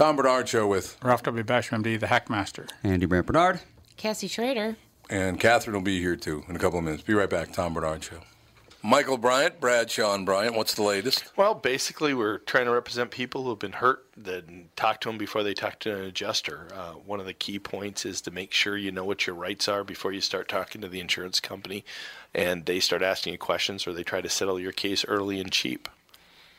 Tom Barnard Show with Ralph W. Basham, MD, the Hackmaster. Andy Brandt Barnard. Cassie Schrader. And Catherine will be here too in a couple of minutes. Be right back. Tom Barnard Show. Michael Bryant, Brad Sean Bryant. What's the latest? Well, basically, we're trying to represent people who have been hurt, then talk to them before they talk to an adjuster. Uh, one of the key points is to make sure you know what your rights are before you start talking to the insurance company and they start asking you questions or they try to settle your case early and cheap.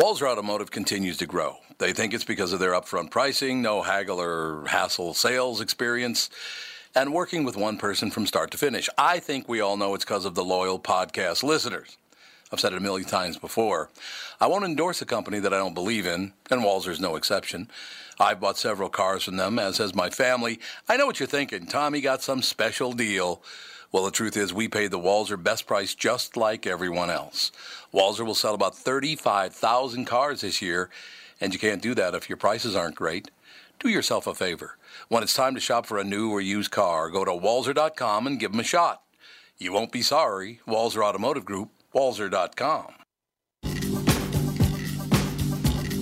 Walser Automotive continues to grow. They think it's because of their upfront pricing, no haggle or hassle sales experience, and working with one person from start to finish. I think we all know it's because of the loyal podcast listeners. I've said it a million times before. I won't endorse a company that I don't believe in, and Walser's no exception. I've bought several cars from them, as has my family. I know what you're thinking. Tommy got some special deal. Well, the truth is, we paid the Walser best price just like everyone else. Walser will sell about 35,000 cars this year, and you can't do that if your prices aren't great. Do yourself a favor. When it's time to shop for a new or used car, go to walser.com and give them a shot. You won't be sorry. Walser Automotive Group, walser.com.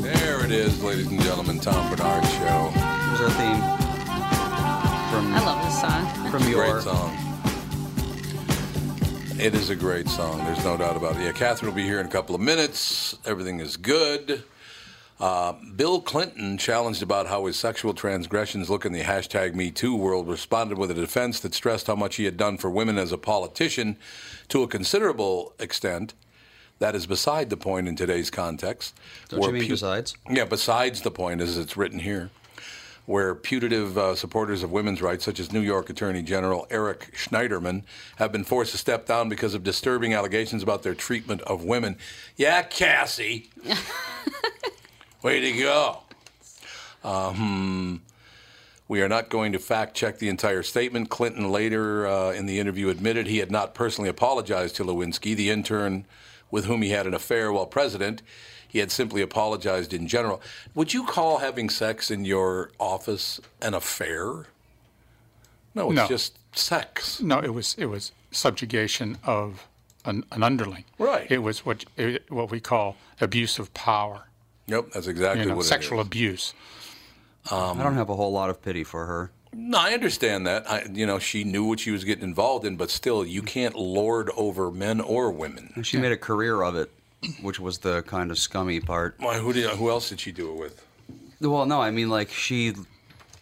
There it is, ladies and gentlemen, Tom Barnard Show. Here's our theme from I love this song. from your Great song. It is a great song. There's no doubt about it. Yeah, Catherine will be here in a couple of minutes. Everything is good. Uh, Bill Clinton, challenged about how his sexual transgressions look in the hashtag Me Too world, responded with a defense that stressed how much he had done for women as a politician to a considerable extent. That is beside the point in today's context. Don't you mean pu- besides? Yeah, besides the point, as it's written here, where putative uh, supporters of women's rights, such as New York Attorney General Eric Schneiderman, have been forced to step down because of disturbing allegations about their treatment of women. Yeah, Cassie. Way to go. Um, we are not going to fact check the entire statement. Clinton later uh, in the interview admitted he had not personally apologized to Lewinsky, the intern with whom he had an affair while president. He had simply apologized in general. Would you call having sex in your office an affair? No, it's No. just sex. No, it was it was subjugation of an, an underling. Right. It was what it, what we call abuse of power. Yep, that's exactly You know, what sexual it is. abuse. Um, I don't have a whole lot of pity for her. No, I understand that. I, you know, she knew what she was getting involved in, but still, you can't lord over men or women. She made a career of it, which was the kind of scummy part. Why? Who, did, who else did she do it with? Well, no, I mean like she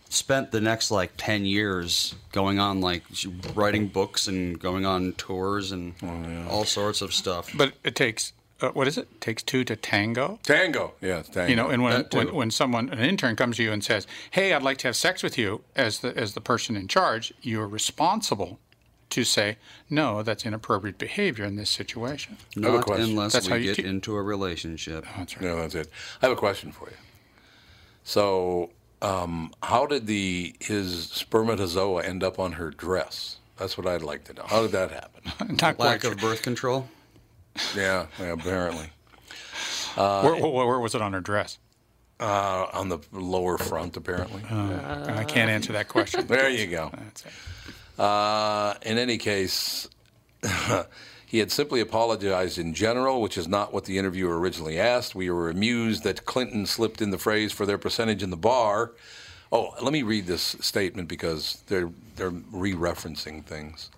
spent the next like 10 years going on like writing books and going on tours and all sorts of stuff. But it takes uh, what is it? Takes two to tango. Tango. Yeah, it's tango. You know, and when, when when someone an intern comes to you and says, "Hey, I'd like to have sex with you," as the as the person in charge, you are responsible to say, "No, that's inappropriate behavior in this situation." have a Not question. unless That's how we you get keep- into a relationship. That's right. No, that's it. I have a question for you. So, um, how did the his spermatozoa end up on her dress? That's what I'd like to know. How did that happen? Not quite Lack sure. of birth control. yeah, yeah, apparently where, where, where was it on her dress? uh, on the lower front. Apparently, I can't answer that question. there you go. That's it. Uh, in any case, he had simply apologized in general, which is not what the interviewer originally asked. We were amused that Clinton slipped in the phrase for their percentage in the bar. Oh, let me read this statement because they're they're re-referencing things.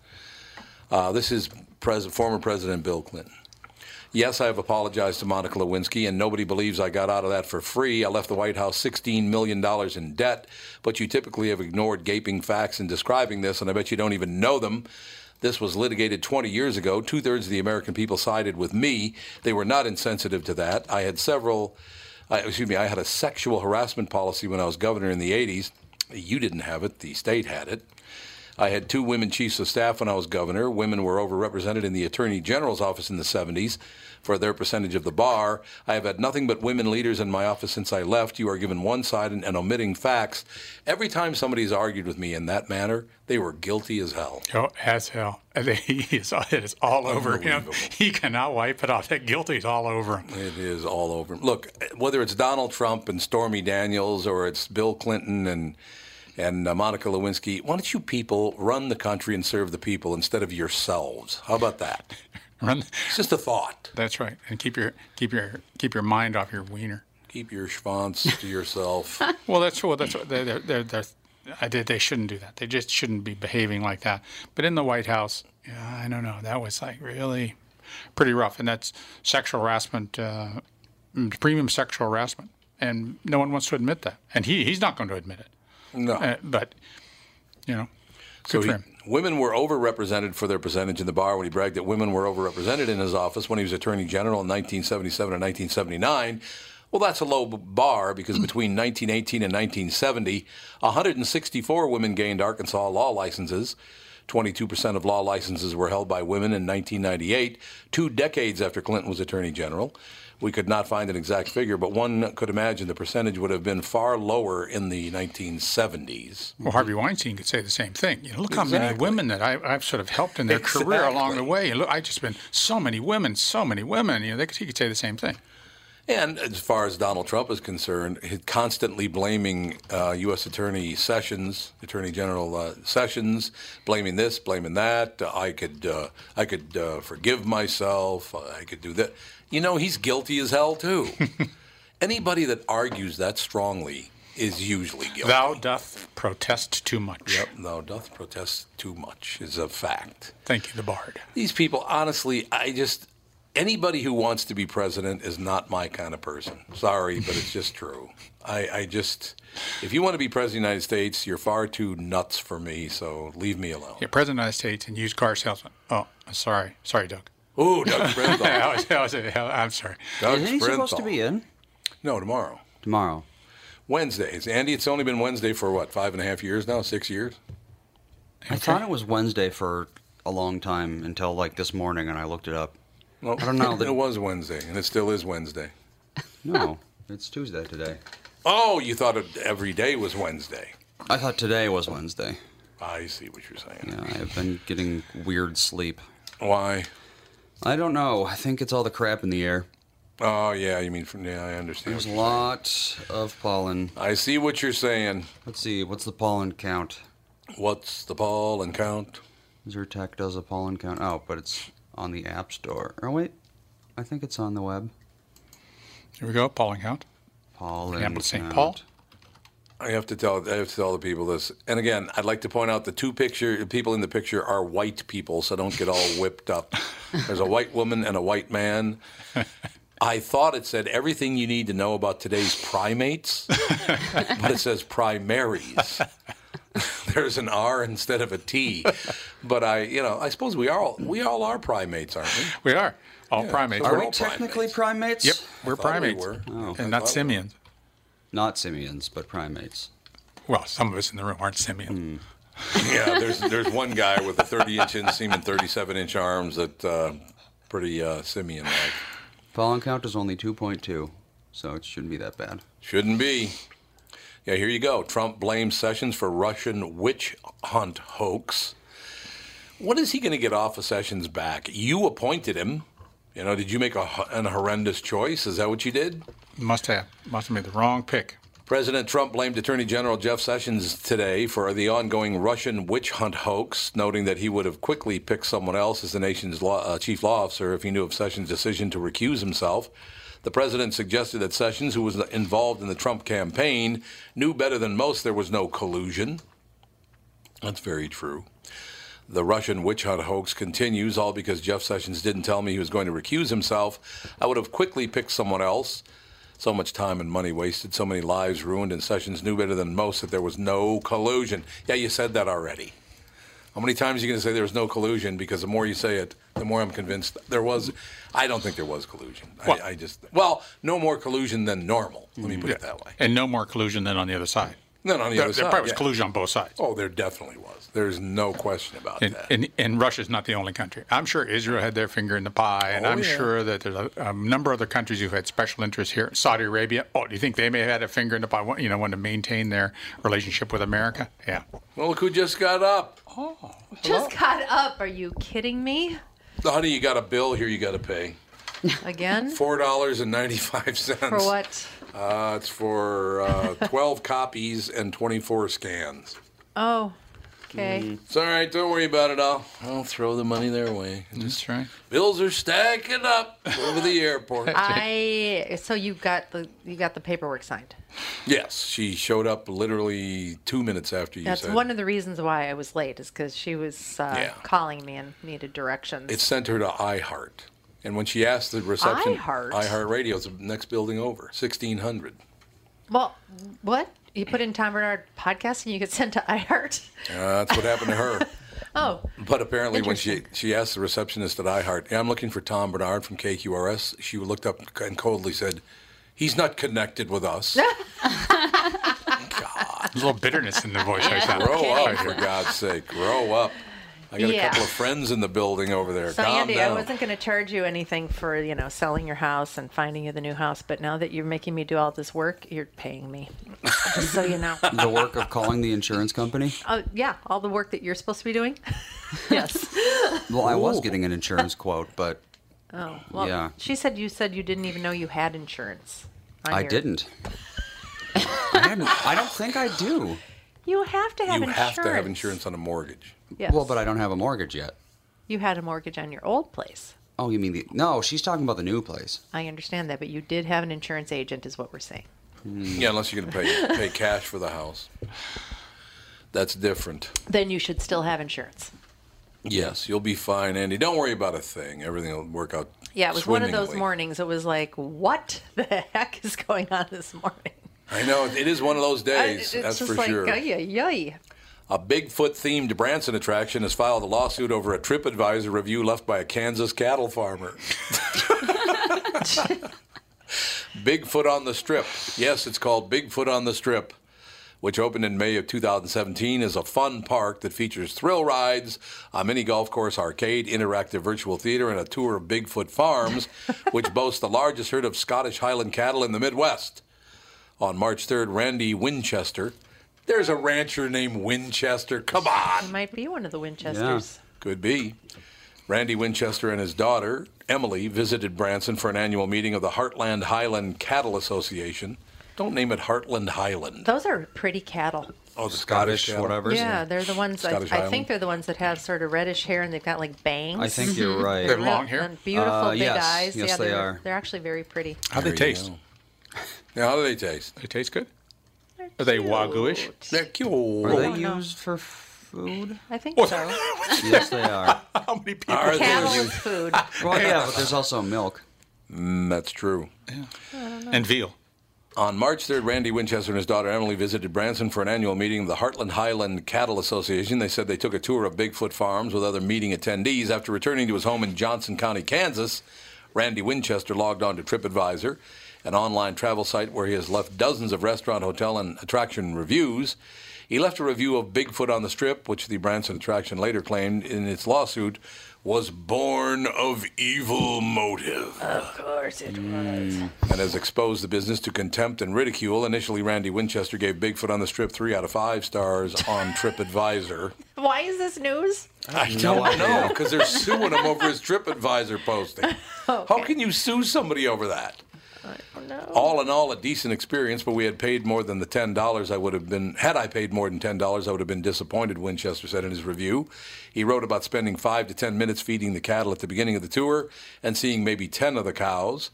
Uh, this is pres- former President Bill Clinton. Yes, I have apologized to Monica Lewinsky, and nobody believes I got out of that for free. I left the White House $16 million in debt, but you typically have ignored gaping facts in describing this, and I bet you don't even know them. This was litigated 20 years ago. Two thirds of the American people sided with me. They were not insensitive to that. I had several, uh, excuse me, I had a sexual harassment policy when I was governor in the 80s. You didn't have it, the state had it. I had two women chiefs of staff when I was governor. Women were overrepresented in the attorney general's office in the 70s for their percentage of the bar. I have had nothing but women leaders in my office since I left. You are given one side and, and omitting facts. Every time somebody's argued with me in that manner, they were guilty as hell. Oh, as hell. He is, it is all over him. He cannot wipe it off. That guilty guilty's all over him. It is all over. Look, whether it's Donald Trump and Stormy Daniels or it's Bill Clinton and and uh, Monica Lewinsky, why don't you people run the country and serve the people instead of yourselves? How about that? Run. It's just a thought. That's right. And keep your keep your keep your mind off your wiener. Keep your schwanz to yourself. Well, that's what that's what they're, they're, they're, they're I did. They shouldn't do that. They just shouldn't be behaving like that. But in the White House, yeah, I don't know. That was like really pretty rough, and that's sexual harassment, uh, mm, premium sexual harassment, and no one wants to admit that, and he he's not going to admit it. No. Uh, but you know, So he, him. women were overrepresented for their percentage in the bar when he bragged that women were overrepresented in his office when he was Attorney General in 1977 and 1979. Well, that's a low bar because between 1918 and 1970, 164 women gained Arkansas law licenses. 22% of law licenses were held by women in 1998, two decades after Clinton was Attorney General. We could not find an exact figure, but one could imagine the percentage would have been far lower in the 1970s. Well, Harvey Weinstein could say the same thing. You know, look how many women that I, I've sort of helped in their career along the way. And look, I've just been so many women, so many women. You know, they could, he could say the same thing. And as far as Donald Trump is concerned, he constantly blaming uh, U.S. Attorney Sessions, Attorney General uh, Sessions, blaming this, blaming that. Uh, I could, uh, I could uh, forgive myself. I could do that. You know, he's guilty as hell too. Anybody that argues that strongly is usually guilty. Thou doth protest too much. Yep, thou doth protest too much is a fact. Thank you, the Bard. These people, honestly, I just anybody who wants to be president is not my kind of person. Sorry, but it's just true. I, I just, if you want to be president of the United States, you're far too nuts for me. So leave me alone. Yeah, President of the United States and used car salesman. Oh, sorry. Sorry, Doug. Ooh, Doug I Sprinthal. was, I was, I'm sorry. Doug Isn't he supposed to be in No, tomorrow. tomorrow? Wednesdays. Andy, it's only been Wednesday for what, five and a half years now? Six years? I thought it was Wednesday for a long time until like this morning, and I looked it up. Well, I don't know. That... it was Wednesday, and it still is Wednesday. No, it's Tuesday today. Oh, you thought it, every day was Wednesday. I thought today was Wednesday. I see what you're saying. Yeah, I've been getting weird sleep. Why? I don't know. I think it's all the crap in the air. Oh, yeah, you mean from, yeah, I understand. There's a what lot of pollen. I see what you're saying. Let's see. What's the pollen count? What's the ball and count? Zyrtec does a pollen count. Oh, but it's on the App Store. Oh wait, I think it's on the web. Here we go. Pollen count. Pollen Minneapolis St. count. Paul. I have to tell I have to tell the people this. And again, I'd like to point out the two picture people in the picture are white people, so don't get all whipped up. There's a white woman and a white man. I thought it said everything you need to know about today's primates, but it says primaries. There's an R instead of a T. But I, you know, I suppose we all we all are primates, aren't we? We are. all Yeah, primates. so Are we're all technically primates. primates? Yep, we're thought we primates, were. Oh. and not thought we simians. Not simians, but primates. Well, some of us in the room aren't simian. Hmm. yeah, there's there's one guy with a 30 inch inseam and 37 inch arms that uh, pretty uh, simian like. Fallen count is only 2.2, so it shouldn't be that bad. Shouldn't be. Yeah, here you go. Trump blames Sessions for Russian witch hunt hoax. What is he going to get off of Sessions' back? You appointed him. You know, did you make a, an horrendous choice? Is that what you did? Must have must have made the wrong pick. President Trump blamed Attorney General Jeff Sessions today for the ongoing Russian witch hunt hoax, noting that he would have quickly picked someone else as the nation's law, uh, chief law officer if he knew of Sessions' decision to recuse himself. The president suggested that Sessions, who was involved in the Trump campaign, knew better than most there was no collusion. That's very true. The Russian witch hunt hoax continues, all because Jeff Sessions didn't tell me he was going to recuse himself. I would have quickly picked someone else. So much time and money wasted, so many lives ruined, and Sessions knew better than most that there was no collusion. Yeah, you said that already. How many times are you going to say there was no collusion? Because the more you say it, the more I'm convinced there was. I don't think there was collusion. Well- I, I just well, no more collusion than normal. Let me put it that way. And no more collusion than on the other side. Then on the There, other there side, probably was yeah. collusion on both sides. Oh, there definitely was. There's no question about And, that. and, and Russia's not the only country. I'm sure Israel had their finger in the pie, and Oh, I'm yeah. sure that there's a, a number of other countries who've had special interests here. Saudi Arabia. Oh, do you think they may have had a finger in the pie? You know, want to maintain their relationship with America? Yeah. well, look who just got up. Oh. Just got up. Are you kidding me? Honey, you got a bill here. You got to pay Again? four dollars and ninety five cents. For what? Uh, it's for uh, twelve copies and twenty four scans. Oh, okay. It's all right. Don't worry about it. I'll I'll throw the money their way. That's right. Bills are stacking up over the airport. I so you got the you got the paperwork signed. yes, she showed up literally two minutes after you That's said. one of the reasons why I was late is because she was uh, Yeah. calling me and needed directions. It sent her to iHeart, and when she asked the reception, iHeart? iHeart Radio's the next building over, sixteen hundred. well, what you put in Tom Barnard podcast and you get sent to iHeart? Uh, that's what happened to her. Oh, But apparently, when she she asked the receptionist at iHeart, yeah, I'm looking for Tom Barnard from KQRS, she looked up and coldly said, "He's not connected with us." There's a little bitterness in the voice right now. Grow kidding. up, for God's sake, grow up. I got Yeah. a couple of friends in the building over there. so Calm Andy, down. I wasn't going to charge you anything for you know selling your house and finding you the new house, but now that you're making me do all this work, you're paying me. Just so you know. The work of calling the insurance company? Oh yeah, all the work that you're supposed to be doing. yes. Well, I was getting an insurance quote, but Oh well. Yeah. She said you said you didn't even know you had insurance. I your- didn't. I, I don't think I do. You have to have you insurance. have to have insurance on a mortgage. Yes. Well, but I don't have a mortgage yet. You had a mortgage on your old place. Oh, you mean the. No, she's talking about the new place. I understand that, but you did have an insurance agent, is what we're saying. Hmm. Yeah, unless you're going to pay pay cash for the house. That's different. Then you should still have insurance. Yes, you'll be fine, Andy. Don't worry about a thing. Everything will work out. Yeah, it was one of those swimmingly. mornings. It was like, what the heck is going on this morning? I know it is one of those I- days. it's that's just for like, sure. ay, ay, ay. A Bigfoot themed Branson attraction has filed a lawsuit over a TripAdvisor review left by a Kansas cattle farmer. Bigfoot on the Strip. Yes, it's called Bigfoot on the Strip, which opened in May of 2017 is a fun park that features thrill rides, a mini golf course arcade, interactive virtual theater, and a tour of Bigfoot farms, which boasts the largest herd of Scottish Highland cattle in the Midwest. On March 3rd, Randy Winchester. There's a rancher named Winchester. Come on. It might be one of the Winchesters. Could be. Randy Winchester and his daughter, Emily, visited Branson for an annual meeting of the Heartland Highland Cattle Association. Don't name it Heartland Highland. Those are pretty cattle. Oh, the Scottish, cattle. whatever. Yeah, they're the ones. I, I think they're the ones that have sort of reddish hair and they've got like bangs. I think you're right. They have long hair? And beautiful Uh, big yes. eyes. Yes, yeah, they they're, are. They're actually very pretty. How they taste? go. Yeah, how do they taste? They taste good. Are they wagyu-ish? They're cute. Are they used for food? I think What? so. yes, they are. How many people? Are they? Cattle is food. Well, yeah, but there's also milk. Mm, that's true. And veal. On March 3rd, Randy Winchester and his daughter Emily visited Branson for an annual meeting of the Heartland Highland Cattle Association. They said they took a tour of Bigfoot Farms with other meeting attendees. After returning to his home in Johnson County, Kansas, Randy Winchester logged on to TripAdvisor, an online travel site where he has left dozens of restaurant, hotel, and attraction reviews. He left a review of Bigfoot on the Strip, which the Branson attraction later claimed in its lawsuit was born of evil motive Of course it hmm. was. and has exposed the business to contempt and ridicule. Initially, Randy Winchester gave Bigfoot on the Strip three out of five stars on TripAdvisor. Why is this news? I don't know because they're suing him over his TripAdvisor posting. How can you sue somebody over that? All in all, a decent experience, but we had paid more than the ten dollars. I would have been had I paid more than ten dollars, I would have been disappointed. Winchester said in his review. He wrote about spending five to ten minutes feeding the cattle at the beginning of the tour and seeing maybe ten of the cows.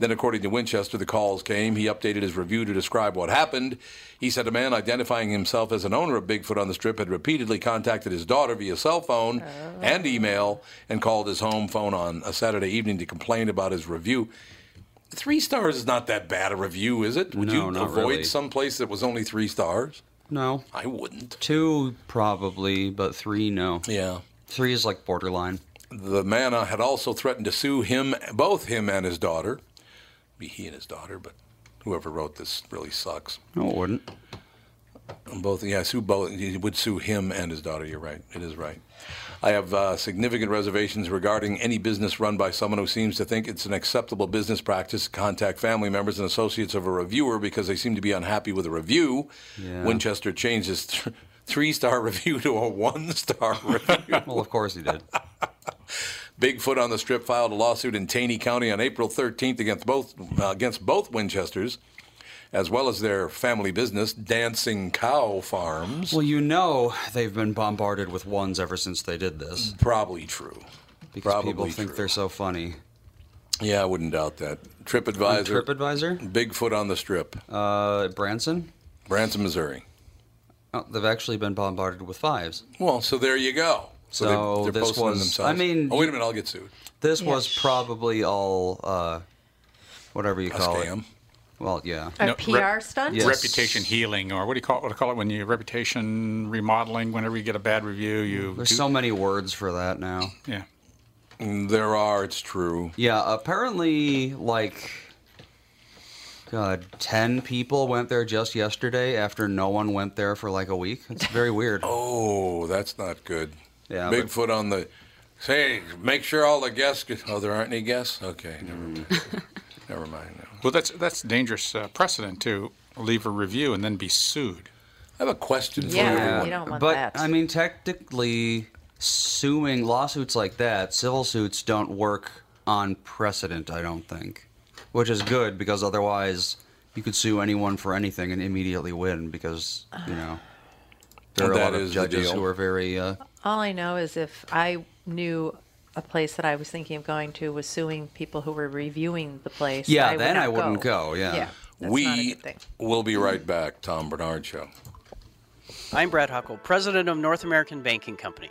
Then, according to Winchester, the calls came. He updated his review to describe what happened. He said a man identifying himself as an owner of Bigfoot on the Strip had repeatedly contacted his daughter via cell phone and email and called his home phone on a Saturday evening to complain about his review. Three stars is not that bad a review, is it? Would No, you avoid really. some place that was only three stars? No. I wouldn't. Two, probably, but three, no. Yeah. Three is like borderline. The man had also threatened to sue him, both him and his daughter. Be he and his daughter, but whoever wrote this really sucks. No, it wouldn't. Both, yeah, sue both. He would sue him and his daughter. You're right. It is right. I have uh, significant reservations regarding any business run by someone who seems to think it's an acceptable business practice to contact family members and associates of a reviewer because they seem to be unhappy with a review. Yeah. Winchester changed his th- three-star review to a one-star review. Well, of course he did. Bigfoot on the Strip filed a lawsuit in Taney County on April 13th against both uh, against both Winchesters, as well as their family business, Dancing Cow Farms. Well, you know they've been bombarded with ones ever since they did this. Probably true. Because Probably people think true. they're so funny. Yeah, I wouldn't doubt that. On TripAdvisor, TripAdvisor? Bigfoot on the Strip, Uh, Branson? Branson, Missouri. Oh, they've actually been bombarded with fives. Well, so there you go. So they're, they're this posting was- themselves. I mean, oh wait a minute, I'll get sued. This Yeah. was probably all, uh, whatever you A call it. Scam. Well, yeah. A No, PR rep- stunt? Yes. Reputation healing, or what do you call it? What do you call it when you reputation remodeling? Whenever you get a bad review, you There's do- so many words for that now. yeah. Mm, There are. It's true. Yeah, apparently, like, God, 10 people went there just yesterday after no one went there for like a week. It's very weird. Oh, that's not good. Yeah, but- Bigfoot on the. Say, make sure all the guests. Get, oh, there aren't any guests. Okay, never mind. never mind. No. Well, that's that's dangerous uh, precedent to leave a review and then be sued. I have a question for Yeah. everyone. you don't want but, that. I mean, technically, suing lawsuits like that, civil suits don't work on precedent, I don't think. Which is good because otherwise you could sue anyone for anything and immediately win because, you know, there are a lot of judges who are very. Uh, All I know is if I knew a place that I was thinking of going to was suing people who were reviewing the place. Yeah, I then not I wouldn't go, yeah. Yeah. That's not a we good thing. will be right back. Tom Barnard Show. I'm Brad Huckle, president of North American Banking Company.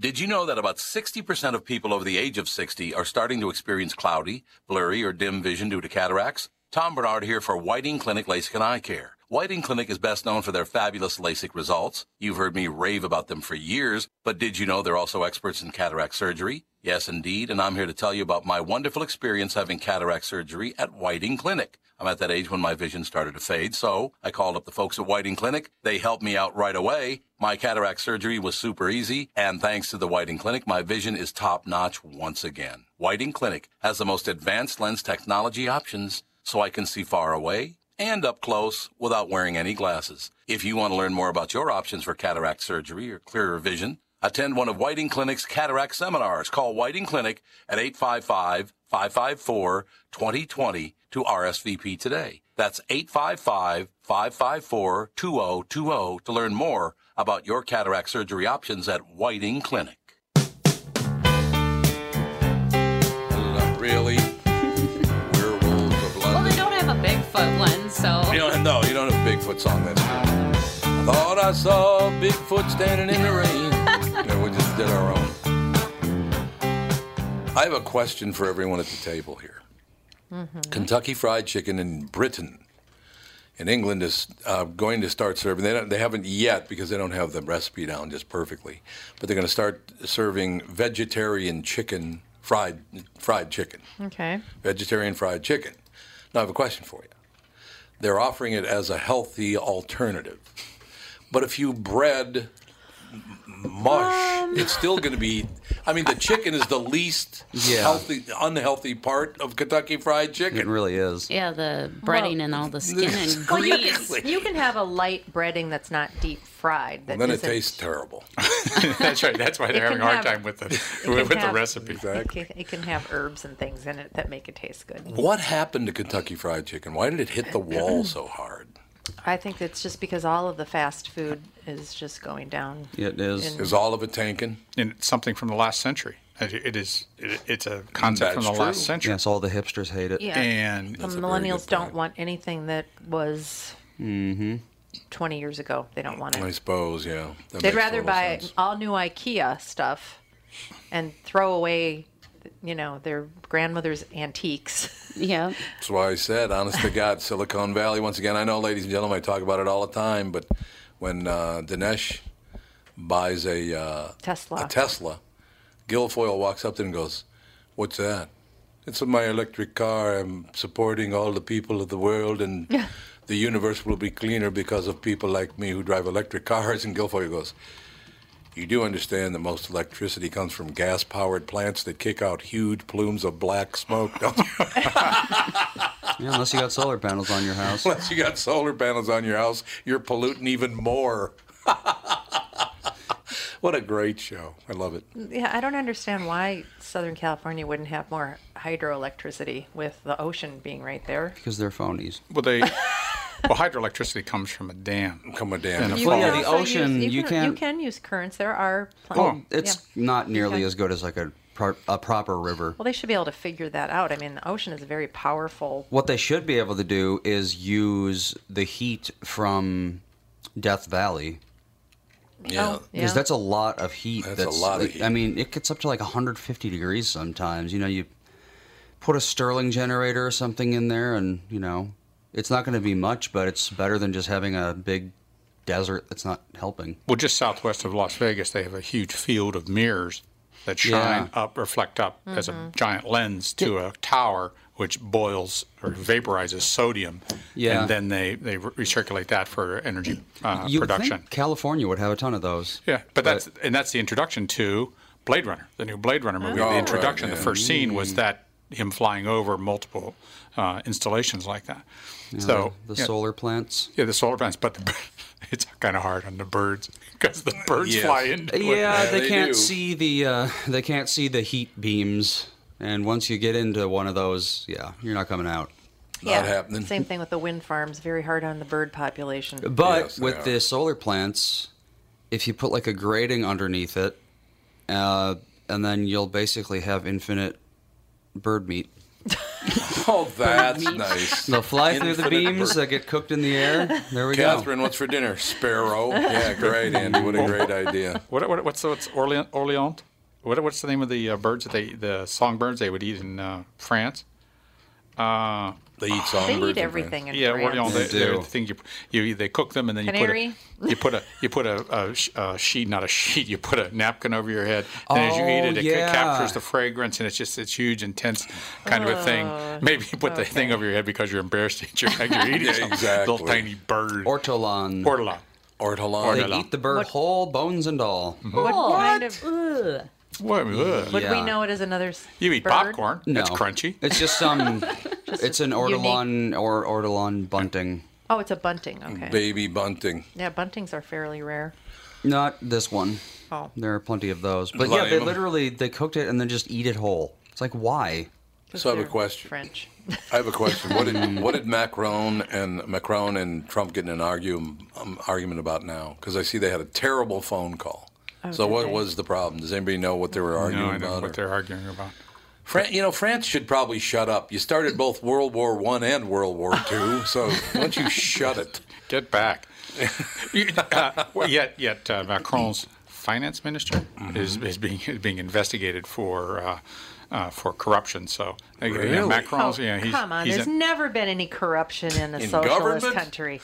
Did you know that about 60% of people over the age of 60 are starting to experience cloudy, blurry, or dim vision due to cataracts? Tom Barnard here for Whiting Clinic LASIK and Eye Care. Whiting Clinic is best known for their fabulous LASIK results. You've heard me rave about them for years, but did you know they're also experts in cataract surgery? Yes, indeed, and I'm here to tell you about my wonderful experience having cataract surgery at Whiting Clinic. I'm at that age when my vision started to fade, so I called up the folks at Whiting Clinic. They helped me out right away. My cataract surgery was super easy, and thanks to the Whiting Clinic, my vision is top notch once again. Whiting Clinic has the most advanced lens technology options, so I can see far away and up close without wearing any glasses. If you want to learn more about your options for cataract surgery or clearer vision, attend one of Whiting Clinic's cataract seminars. Call Whiting Clinic at 855-554-2020 to RSVP today. That's 855-554-2020 to learn more about your cataract surgery options at Whiting Clinic. Not really. wolves of London. Well, they don't have a Bigfoot one, so. You don't, no, you don't have a Bigfoot song. That's good. I thought I saw Bigfoot standing in the rain. you we just did our own. I have a question for everyone at the table here. Mm-hmm. Kentucky Fried Chicken in Britain in England, is uh, going to start serving. They, don't, they haven't yet because they don't have the recipe down just perfectly, but they're going to start serving vegetarian chicken, fried fried chicken Okay. vegetarian fried chicken. Now, I have a question for you. They're offering it as a healthy alternative. But if you bread m- mush, um, it's still going to be. I mean, the chicken is the least Yeah. healthy, unhealthy part of Kentucky Fried Chicken. It really is. Yeah, the breading and all the skin and Well, you, grease. can, you can have a light breading that's not deep fried. Well, then it isn't- tastes terrible. That's right. That's why they're having a hard have- time with the it with, can the have- recipe. It can, it can have herbs and things in it that make it taste good. What happened to Kentucky Fried Chicken? Why did it hit the wall so hard? I think it's just because all of the fast food is just going down. It is. in- Is all of it tanking? And it's something from the last century. It, it is. It, it's a concept from the That's last true. century. Yes, all the hipsters hate it. Yeah. And the That's a very millennials good don't point. want anything that was mm-hmm. 20 years ago. They don't want it. I suppose, yeah. That They'd makes rather total buy sense. all new IKEA stuff and throw away, you know, their grandmother's antiques. Yeah. That's why I said, honest to God, Silicon Valley. Once again, I know, ladies and gentlemen, I talk about it all the time, but when uh, Dinesh buys a uh, Tesla. a Tesla, Gilfoyle walks up to him and goes, "What's that?" It's my electric car. I'm supporting all the people of the world, and the universe will be cleaner because of people like me who drive electric cars. And Gilfoyle goes. You do understand that most electricity comes from gas-powered plants that kick out huge plumes of black smoke, don't you? Yeah, unless you got solar panels on your house. Unless you got solar panels on your house, you're polluting even more. what a great show. I love it. Yeah, I don't understand why Southern California wouldn't have more hydroelectricity with the ocean being right there. Because they're phonies. well, they well, hydroelectricity comes from a dam. Come on, Dan. And You Well, yeah, the ocean, use, you can, you can't- use currents. There are. Pl- Oh, it's yeah. not nearly as good as like a, a proper river. Well, they should be able to figure that out. I mean, the ocean is very powerful. What they should be able to do is use the heat from Death Valley. yeah. Oh, Because yeah. that's a lot of heat. That's a lot of heat. I mean, it gets up to like 150 degrees sometimes. You know, you put a Stirling generator or something in there, and you know, it's not going to be much, but it's better than just having a big desert that's not helping. Well, just southwest of Las Vegas, they have a huge field of mirrors that shine Yeah. up, reflect up as a giant lens to a tower, which boils or vaporizes sodium. Yeah. And then they, they recirculate that for energy uh, you production. think California would have a ton of those. Yeah, but that's and that's the introduction to Blade Runner, the new Blade Runner movie. Oh, the right, introduction, yeah. the first scene was that him flying over multiple uh, installations like that. so the, the yeah, solar plants. yeah, the solar plants, but the, it's kind of hard on the birds because the birds Yes. fly into it. Yeah, Yeah, they, they can't do. see the uh, they can't see the heat beams, and once you get into one of those, yeah, you're not coming out. Not happening. Same thing with the wind farms. Very hard on the bird population. But Yes, with the solar plants, if you put like a grating underneath it, uh, and then you'll basically have infinite bird meat. Oh, that's nice. They'll fly through the Infinite beams bird- that get cooked in the air. There we go. Catherine, what's for dinner? Sparrow. Yeah, great, Andy. What a great idea. What, what what's what's Orleans? Orleans? What, what's the name of the uh, birds that they the songbirds they would eat in uh, France? Uh, They eat something. They songbirds. eat in everything in yeah, France. Orleans. They They, they're do. the thing you you they cook them and then Canary? you put a you put a you put a, a, a sheet, not a sheet. You put a napkin over your head. And as you eat it, Oh, it yeah. captures the fragrance, and it's just it's huge, intense kind of a thing. Oh, Maybe you put the thing over your head because you're embarrassed that you're, you're eating Yeah, some exactly. little tiny bird. Ortolan. Ortolan. Ortolan. they Ortolan. eat the bird whole, bones and all. What kind of? What? Ugh. Would we Yeah. know it as another? s- You eat bird? popcorn. No, It's crunchy. It's just some. it's an unique- ortolan or ortolan bunting. Oh, it's a bunting. Okay. Baby bunting. Yeah, buntings are fairly rare. Not this one. Oh. There are plenty of those. But Plenty yeah, they of 'em. literally they cooked it and then just eat it whole. It's like why? 'cause So I have a they're question. French. I have a question. What did what did Macron and Macron and Trump get in an argue, um, argument about now? Because I see they had a terrible phone call. So what they? was the problem? Does anybody know what they were arguing No, I don't know about? what or- they're arguing about. Fran- you know, France should probably shut up. You started both World War One and World War Two, so why don't you shut it? Get back. Uh, well, yet, yet uh, Macron's finance minister is, is being is being investigated for uh, uh, for corruption. So uh, yeah, Really? Macron's, Oh, yeah, he's, come on. he's There's in- never been any corruption in a In socialist government? country,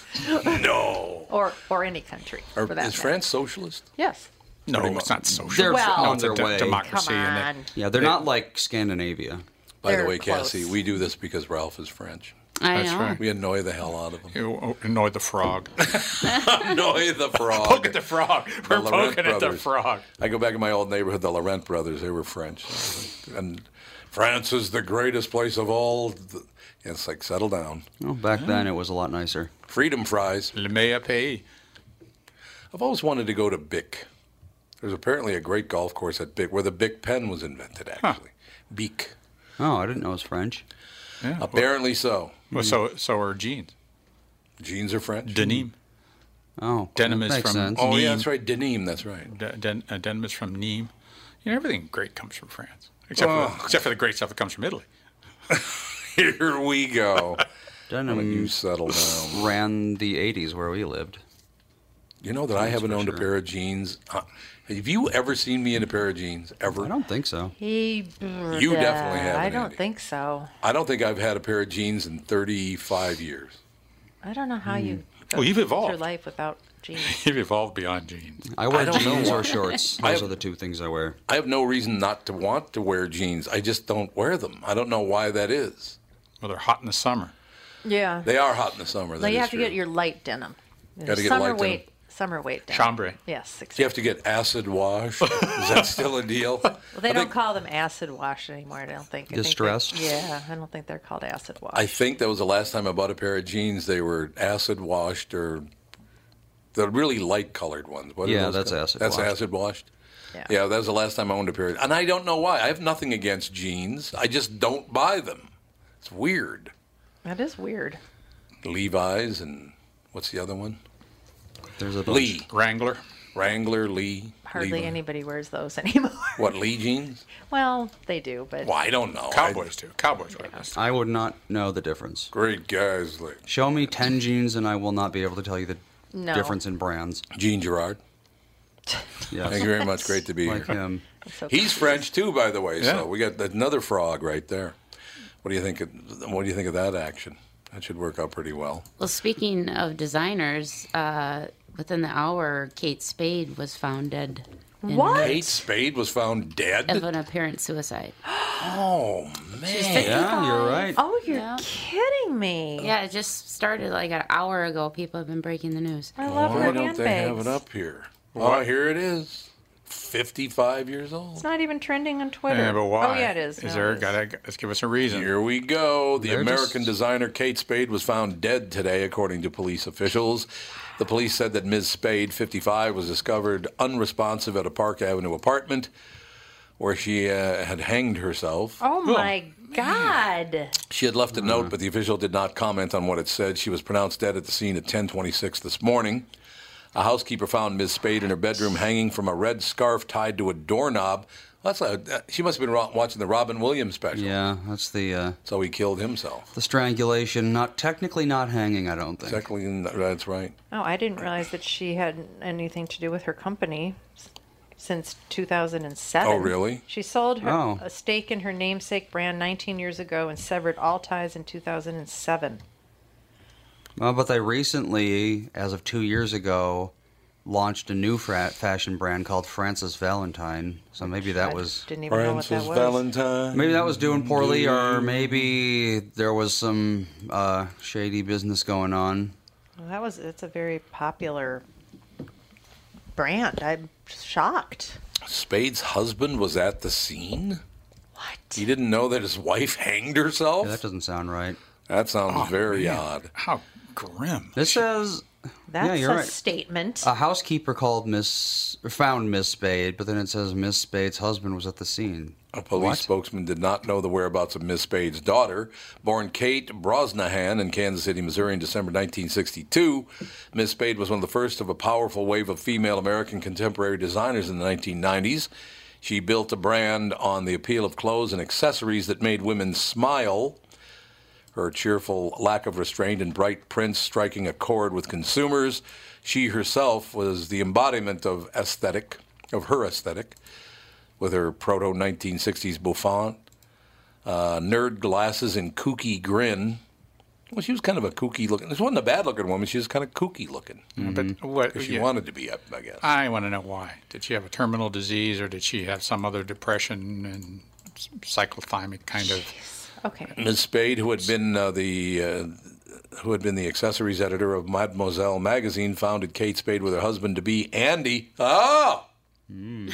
No. or or any country Or, for that is matter. France socialist? Yes. No, pretty it's much. not social. They're Well- no, on it's a their de- way. democracy. Come and on. Yeah, they're not like Scandinavia. By the They're way, close. Cassie, we do this because Ralph is French. I That's know. right. We annoy the hell out of him. they, you annoyed the frog. annoy the frog. Poke at the frog. We're Laurent poking at the brothers. frog. I go back to my old neighborhood, the Laurent brothers. They were French, and France is the greatest place of all. The, it's like settle down. Well, back then it was a lot nicer. Freedom fries. Le meilleur pays. I've always wanted to go to Bic. There's apparently a great golf course at Bic where the Bic pen was invented. Actually, Bic. Oh, I didn't know it was French. Yeah. Apparently so. Well, so so are jeans. Jeans are French. Denim. Oh, Denim is makes from- sense. Oh yeah, that's right. Denim. That's right. De- den- uh, denim is from Nîmes. You know, everything great comes from France, except Oh. for, except for the great stuff that comes from Italy. Here we go. Denim you settle down. ran the 80s where we lived. You know that I haven't for owned a pair of jeans. Uh, have you ever seen me in a pair of jeans? Ever? I don't think so. He. You definitely haven't, I don't Andy. think so. I don't think I've had a pair of jeans in 35 years. I don't know how hmm. you. Go Well, you've through evolved. life without jeans. You've evolved beyond jeans. I wear I don't jeans or shorts. I Those have- are the two things I wear. I have no reason not to want to wear jeans. I just don't wear them. I don't know why that is. Well, they're hot in the summer. Yeah. They are hot in the summer. No, you is have to true. get your light denim. Gotta get summer light weight. denim. Summer weight denim. Chambray. Yes. Do you have to get acid wash? is that still a deal? Well, they I don't think, call them acid wash anymore. I don't think. I think they- Distressed? yeah, I don't think they're called acid wash. I think that was the last time I bought a pair of jeans. They were acid washed or the really light colored ones. What Yeah, that's called? acid That's washed. acid washed. Yeah. Yeah, that was the last time I owned a pair. And I don't know why. I have nothing against jeans. I just don't buy them. It's weird. That is weird. Levi's and what's the other one? There's a bunch. Lee. Wrangler. Wrangler, Lee. Hardly Levi. anybody wears those anymore. What, Lee jeans? well, they do, but Well, I don't know. Cowboys too. Cowboys wear this. I would not know the difference. Great guys. Like Show me 10 jeans and I will not be able to tell you the no. difference in brands. Gene Gerard. Yes. Thank you very much. Great to be like here. him. So He's French too, by the way. Yeah. So we got another frog right there. What do you think? Of, what do you think of that action? That should work out pretty well. Well, speaking of designers, uh, within the hour, Kate Spade was found dead. What? Kate Spade was found dead. Of an apparent suicide. Oh man! Yeah, you're right. Oh, you're Yeah. kidding me. Yeah, it just started like an hour ago. People have been breaking the news. I love Why her don't they have it up here? Oh, here it is. Fifty-five years old. It's not even trending on Twitter. Yeah, but why? Oh, yeah, it is. Is No, there? it is. Gotta let's give us a reason. Here we go. The They're American just- designer Kate Spade was found dead today, according to police officials. The police said that Ms. Spade, 55, was discovered unresponsive at a Park Avenue apartment where she uh, had hanged herself. Oh, my God. She had left a note, but the official did not comment on what it said. She was pronounced dead at the scene at 10:26 this morning. A housekeeper found Ms. Spade in her bedroom hanging from a red scarf tied to a doorknob. That's a, uh, she must have been watching the Robin Williams special. Yeah, that's the uh, So he killed himself. the strangulation. Not technically not hanging, I don't think. Exactly, that's right. Oh, I didn't realize that she had anything to do with her company since 2007. Oh, really? She sold her Oh. a stake in her namesake brand 19 years ago and severed all ties in 2007. Well, but they recently, as of two years ago, launched a new fra- fashion brand called Frances Valentine. So maybe that I was didn't even know what that Frances was. Valentine. maybe that was doing poorly, or maybe there was some uh, shady business going on. Well, that was it's a very popular brand. I'm shocked. Spade's husband was at the scene? What? He didn't know that his wife hanged herself? Yeah, that doesn't sound right. that sounds Oh, very man. odd. How grim. This says That's you're a right. statement. a housekeeper called Miss found Miss Spade, but then it says Miss Spade's husband was at the scene. A police What? spokesman did not know the whereabouts of Miss Spade's daughter, born Kate Brosnahan in Kansas City, Missouri in December 1962. Miss Spade was one of the first of a powerful wave of female American contemporary designers in the 1990s. She built a brand on the appeal of clothes and accessories that made women smile. Her cheerful lack of restraint and bright prints striking a chord with consumers. She herself was the embodiment of aesthetic, of her aesthetic, with her proto 1960s bouffant, uh, nerd glasses, and kooky grin. Well, she was kind of a kooky looking. This wasn't a bad looking woman. She was kind of kooky looking. But what? If she yeah. wanted to be, I I guess. I want to know why. Did she have a terminal disease, or did she have some other depression and s- cyclothymic kind of? Okay. Ms. Spade, who had been uh, the uh, who had been the accessories editor of Mademoiselle magazine, founded Kate Spade with her husband to be Andy. Ah. and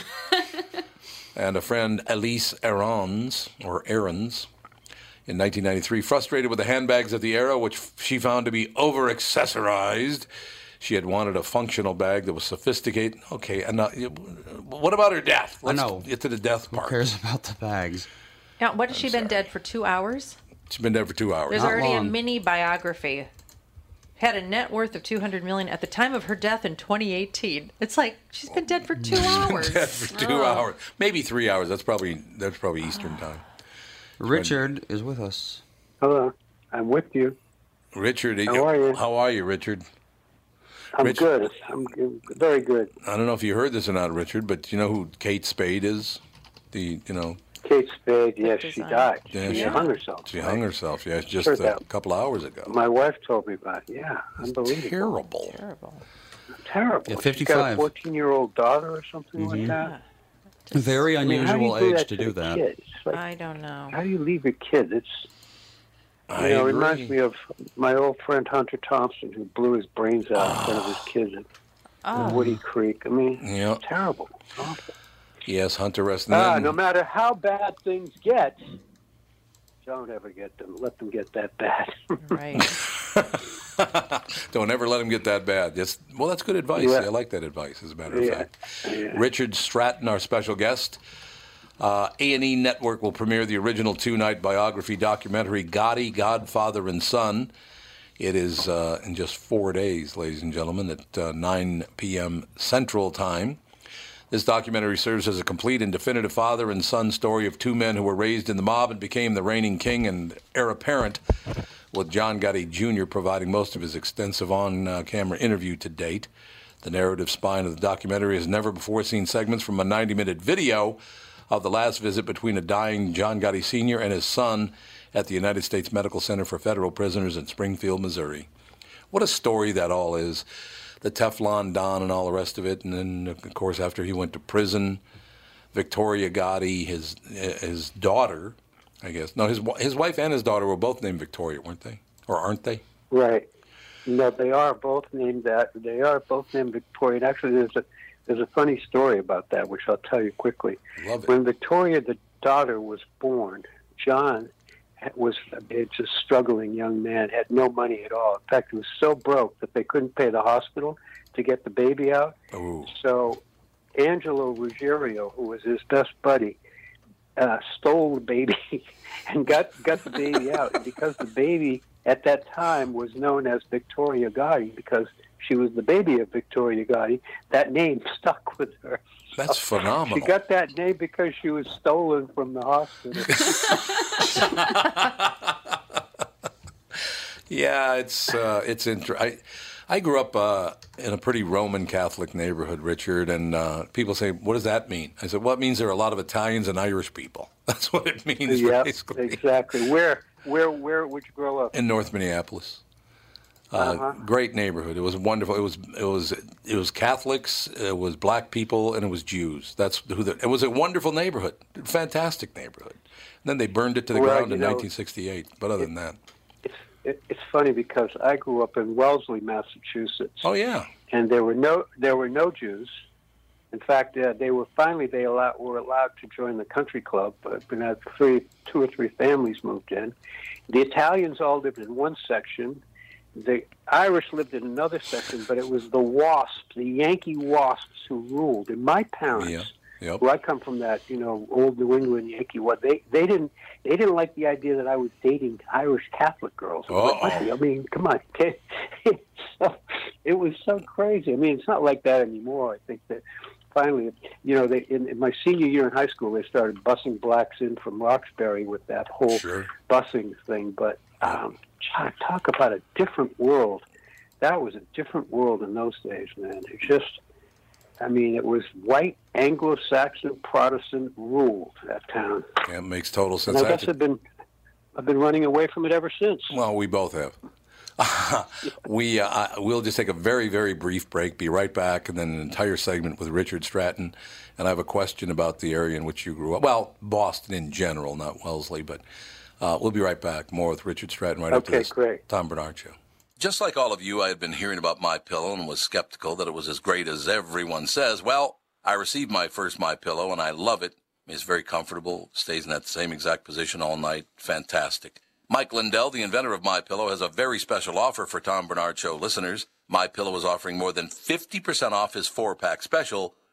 a friend Elyce Arons or Aarons. In 1993, frustrated with the handbags of the era, which she found to be over accessorized, she had wanted a functional bag that was sophisticated. Okay, and uh, what about her death? Let's know. get to the death Who part. cares about the bags? Now, what has she been dead for two hours? She's been dead for two hours. There's Not already a mini biography. Had a net worth of 200 million at the time of her death in 2018. It's like she's been dead for two hours. dead for two hours, maybe three hours. That's probably that's probably Eastern time. Richard is with us. Hello, I'm with you. Richard, How are you? How are you, Richard? I'm Rich- good. I'm g- very good. I don't know if you heard this or not, Richard, but you know who Kate Spade is? The you know Kate Spade, yes, she design. died. Yeah, she she- hung herself. she hung herself. Yeah, just Heard a that. couple hours ago. My wife told me about it. Yeah, unbelievable. Terrible. Terrible. Terrible. Yeah, She's got a 55. 14 year old daughter or something like mm-hmm. that. Very I mean, how do unusual do age that to to do that. Like, I don't know. how do you leave your kids? It's I you know, it agree. reminds me of my old friend Hunter Thompson, who blew his brains out in front of his ah. kids at, at Woody Creek. I mean, Yeah. terrible. Awful. Yes, Hunter Rest. and Ah, no matter how bad things get, don't ever get them. Let them get that bad. Right. Don't ever let them get that bad. Just, well, that's good advice. Yeah. I like that advice, as a matter of Yeah. fact. Yeah. Richard Stratton, our special guest. Uh, A&E Network will premiere the original two-night biography documentary Gotti, Godfather and Son. It is uh, in just four days, ladies and gentlemen, at uh, 9 p.m. Central Time. This documentary serves as a complete and definitive father and son story of two men who were raised in the mob and became the reigning king and heir apparent, with John Gotti Jr. providing most of his extensive on camera interview to date. The narrative spine of the documentary has never before seen segments from a 90 minute video of the last visit between a dying John Gotti Sr. and his son at the United States Medical Center for Federal Prisoners in Springfield, Missouri. What a story that all is. The Teflon Don and all the rest of it. And then, of course, after he went to prison, Victoria Gotti, his his daughter, I guess. No, his his wife and his daughter were both named Victoria, weren't they? Or aren't they? Right. No, they are both named that. They are both named Victoria. And actually, there's a there's a funny story about that, which I'll tell you quickly. Love it. When Victoria, the daughter, was born, John was a just struggling young man, had no money at all. In fact, he was so broke that they couldn't pay the hospital to get the baby out. Ooh. So Angelo Ruggiero, who was his best buddy, uh, stole the baby and got got the baby out. And because the baby at that time was known as Victoria Gotti, because she was the baby of Victoria Gotti, that name stuck with her. That's phenomenal. She got that name because she was stolen from the hospital. Yeah, it's uh, it's inter- I, I grew up uh, in a pretty Roman Catholic neighborhood, Richard, and uh, people say, "What does that mean?" I said, "Well, it means there are a lot of Italians and Irish people. That's what it means, yeah, exactly. Where where where would you grow up? In North Minneapolis, Uh-huh. great neighborhood. It was wonderful. It was it was it was Catholics, it was black people, and it was Jews. That's who. The, it was a wonderful neighborhood, fantastic neighborhood. And then they burned it to the Well, ground in know, 1968. But other than that, It, it's funny because I grew up in Wellesley, Massachusetts. oh yeah, and there were no there were no Jews. In fact, uh, they were finally they allowed, were allowed to join the country club, but when uh, three two or three families moved in. The Italians all lived in one section. The Irish lived in another section, but it was the Wasps, the Yankee Wasps, who ruled. And my parents, yeah, yep. who I come from that, you know, old New England Yankee. What they they didn't they didn't like the idea that I was dating Irish Catholic girls. Uh-oh. I mean, come on, so, it was so crazy. I mean, it's not like that anymore. I think that finally, you know, they in, in my senior year in high school, they started busing blacks in from Roxbury with that whole Sure. busing thing. But um, talk about a different world. That was a different world in those days, man. It just, I mean, it was white Anglo-Saxon Protestant ruled that town. Yeah, it makes total sense. And I I have guess to- I've been, I've been running away from it ever since. Well, we both have. we uh, we'll just take a very very brief break. Be right back, and then an entire segment with Richard Stratton. And I have a question about the area in which you grew up. Well, Boston in general, not Wellesley, but uh, we'll be right back. More with Richard Stratton right after Okay, this. great. Tom Barnard show. Just like all of you, I had been hearing about my pillow and was skeptical that it was as great as everyone says. Well, I received my first my pillow and I love it. It's very comfortable, stays in that same exact position all night. Fantastic. Mike Lindell, the inventor of My Pillow, has a very special offer for Tom Barnard Show listeners. My Pillow is offering more than 50% off his four-pack special,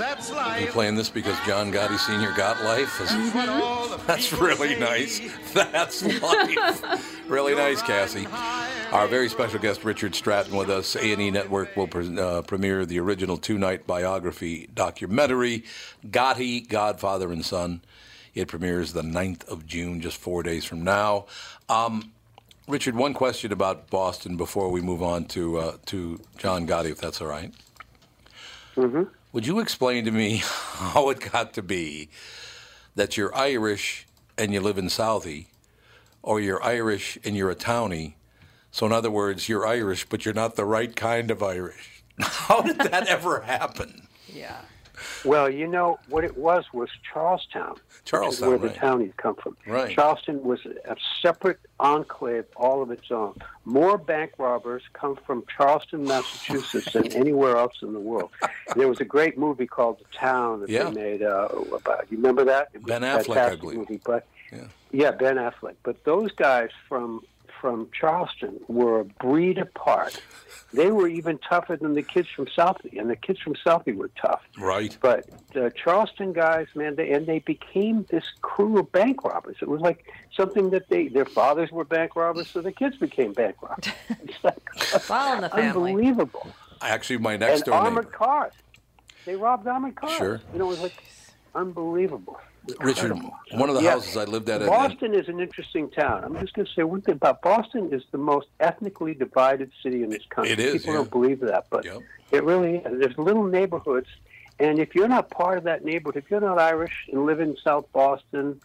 That's You life. playing this because John Gotti Sr. got life? Is- That's really nice. That's life. really nice, Cassie. Our very special guest, Richard Stratton, with us. A&E Network will pre- uh, premiere the original two-night biography documentary, Gotti, Godfather and Son. It premieres the 9th of June, just four days from now. Um, Richard, one question about Boston before we move on to uh, to John Gotti, if that's all right. Mm-hmm. Would you explain to me how it got to be that you're Irish and you live in Southie, or you're Irish and you're a townie? So, in other words, you're Irish, but you're not the right kind of Irish. How did that ever happen? Yeah. Well, you know what it was was Charlestown. Charlestown, where right. the townies come from. Right. Charlestown was a separate enclave, all of its own. More bank robbers come from Charlestown, Massachusetts, than anywhere else in the world. There was a great movie called The Town that Yeah. they made uh, about. You remember that? It was Ben Affleck, I believe. Movie, but Yeah. yeah, Ben Affleck. But those guys from from Charlestown were a breed apart. They were even tougher than the kids from Southie, and the kids from Southie were tough. Right. But the Charlestown guys, man, they, and they became this crew of bank robbers. It was like something that they their fathers were bank robbers, so the kids became bank robbers. It's like It's all in the family. unbelievable. Actually, my next and door armored neighbor. cars. They robbed armored cars. Sure. You know, it was like unbelievable. Richard, one of the Yeah. houses I lived at. in- Boston is an interesting town. I'm just going to say one thing about Boston is the most ethnically divided city in this country. It is, People yeah. don't believe that, but Yep. it really is. There's little neighborhoods, and if you're not part of that neighborhood, if you're not Irish and live in South Boston,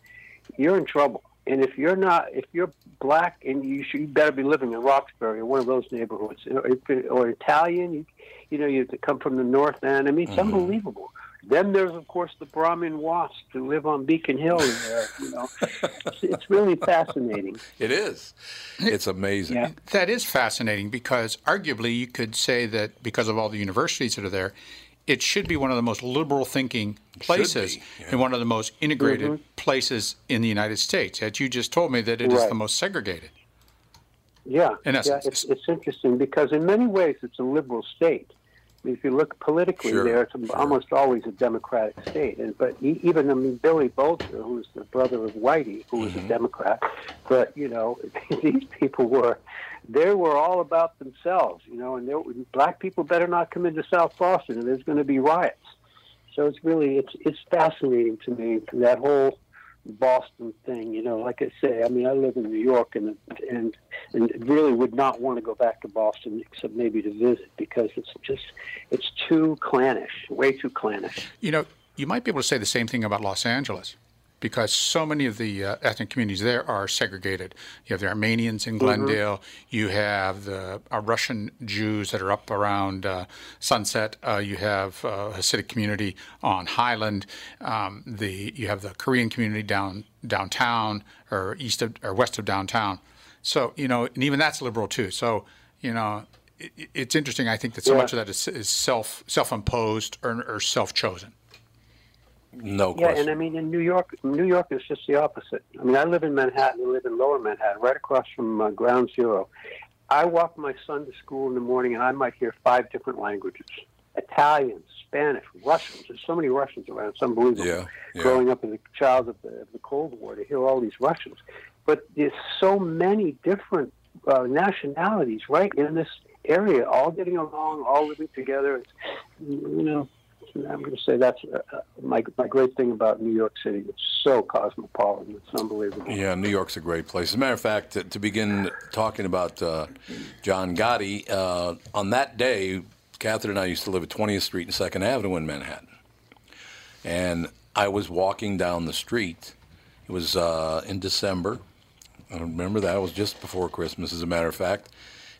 you're in trouble. And if you're not, if you're black and you should, you better be living in Roxbury or one of those neighborhoods, or, or Italian, you, you know, you have to come from the North End. I mean, it's Mm-hmm. unbelievable. Then there's, of course, the Brahmin wasps who live on Beacon Hill. There, you know, it's, it's really fascinating. It is. It's amazing. Yeah. That is fascinating because arguably you could say that because of all the universities that are there, it should be one of the most liberal thinking places be, yeah. and one of the most integrated mm-hmm. places in the United States. Yet you just told me that it is Right. the most segregated. Yeah, In yeah, it's, it's interesting because in many ways it's a liberal state. If you look politically Sure, there, it's almost always a democratic state. And but even I mean Billy Bulger, who was the brother of Whitey, who was Mm-hmm. a Democrat, but you know these people were they were all about themselves, you know, and there, black people better not come into South Boston, and there's going to be riots. So it's really it's it's fascinating to me that whole Boston thing. You know, like I say, I mean, I live in New York, and and and really would not want to go back to Boston except maybe to visit because it's just it's too clannish, way too clannish. You know, you might be able to say the same thing about Los Angeles because so many of the uh, ethnic communities there are segregated. You have the Armenians in Glendale, you have the uh, Russian Jews that are up around uh, Sunset, uh, you have uh, Hasidic community on Highland, um, the you have the Korean community down downtown or east of or west of downtown. So you know, and even that's liberal too. So you know. It, it's interesting. I think that so Yeah. much of that is, is self self imposed or, or self chosen. No Yeah, and I mean in New York, New York is just the opposite. I mean, I live in Manhattan. I live in Lower Manhattan, right across from uh, Ground Zero. I walk my son to school in the morning, and I might hear five different languages: Italian, Spanish, Russians. There's so many Russians around. It's unbelievable. Yeah, yeah. Growing up as a child of the, of the Cold War, to hear all these Russians, but there's so many different uh, nationalities right in this area, all getting along, all living together. It's, you know, I'm going to say that's uh, uh, my my great thing about New York City. It's so cosmopolitan. It's unbelievable. Yeah, New York's a great place. As a matter of fact, to, to begin talking about uh, John Gotti, uh, on that day, Catherine and I used to live at 20th Street and 2nd Avenue in Manhattan. And I was walking down the street. It was uh, in December. I remember that. It was just before Christmas, as a matter of fact.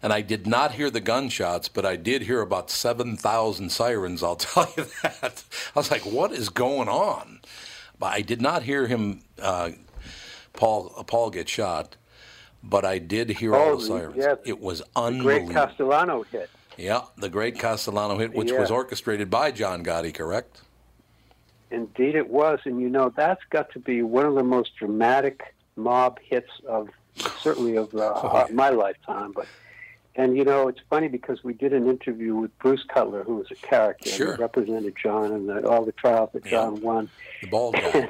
And I did not hear the gunshots, but I did hear about 7,000 sirens, I'll tell you that. I was like, what is going on? But I did not hear him, uh, Paul, Paul get shot, but I did hear all Oh, the sirens. yeah. It was The great unbelievable. Castellano hit. yeah, the great Castellano hit, which Yeah. was orchestrated by John Gotti, correct? Indeed, it was, and you know that's got to be one of the most dramatic mob hits of certainly of uh, my lifetime. But and you know it's funny because we did an interview with Bruce Cutler, who was a character Sure. who represented John and the, all the trials that John won. The bald guy. And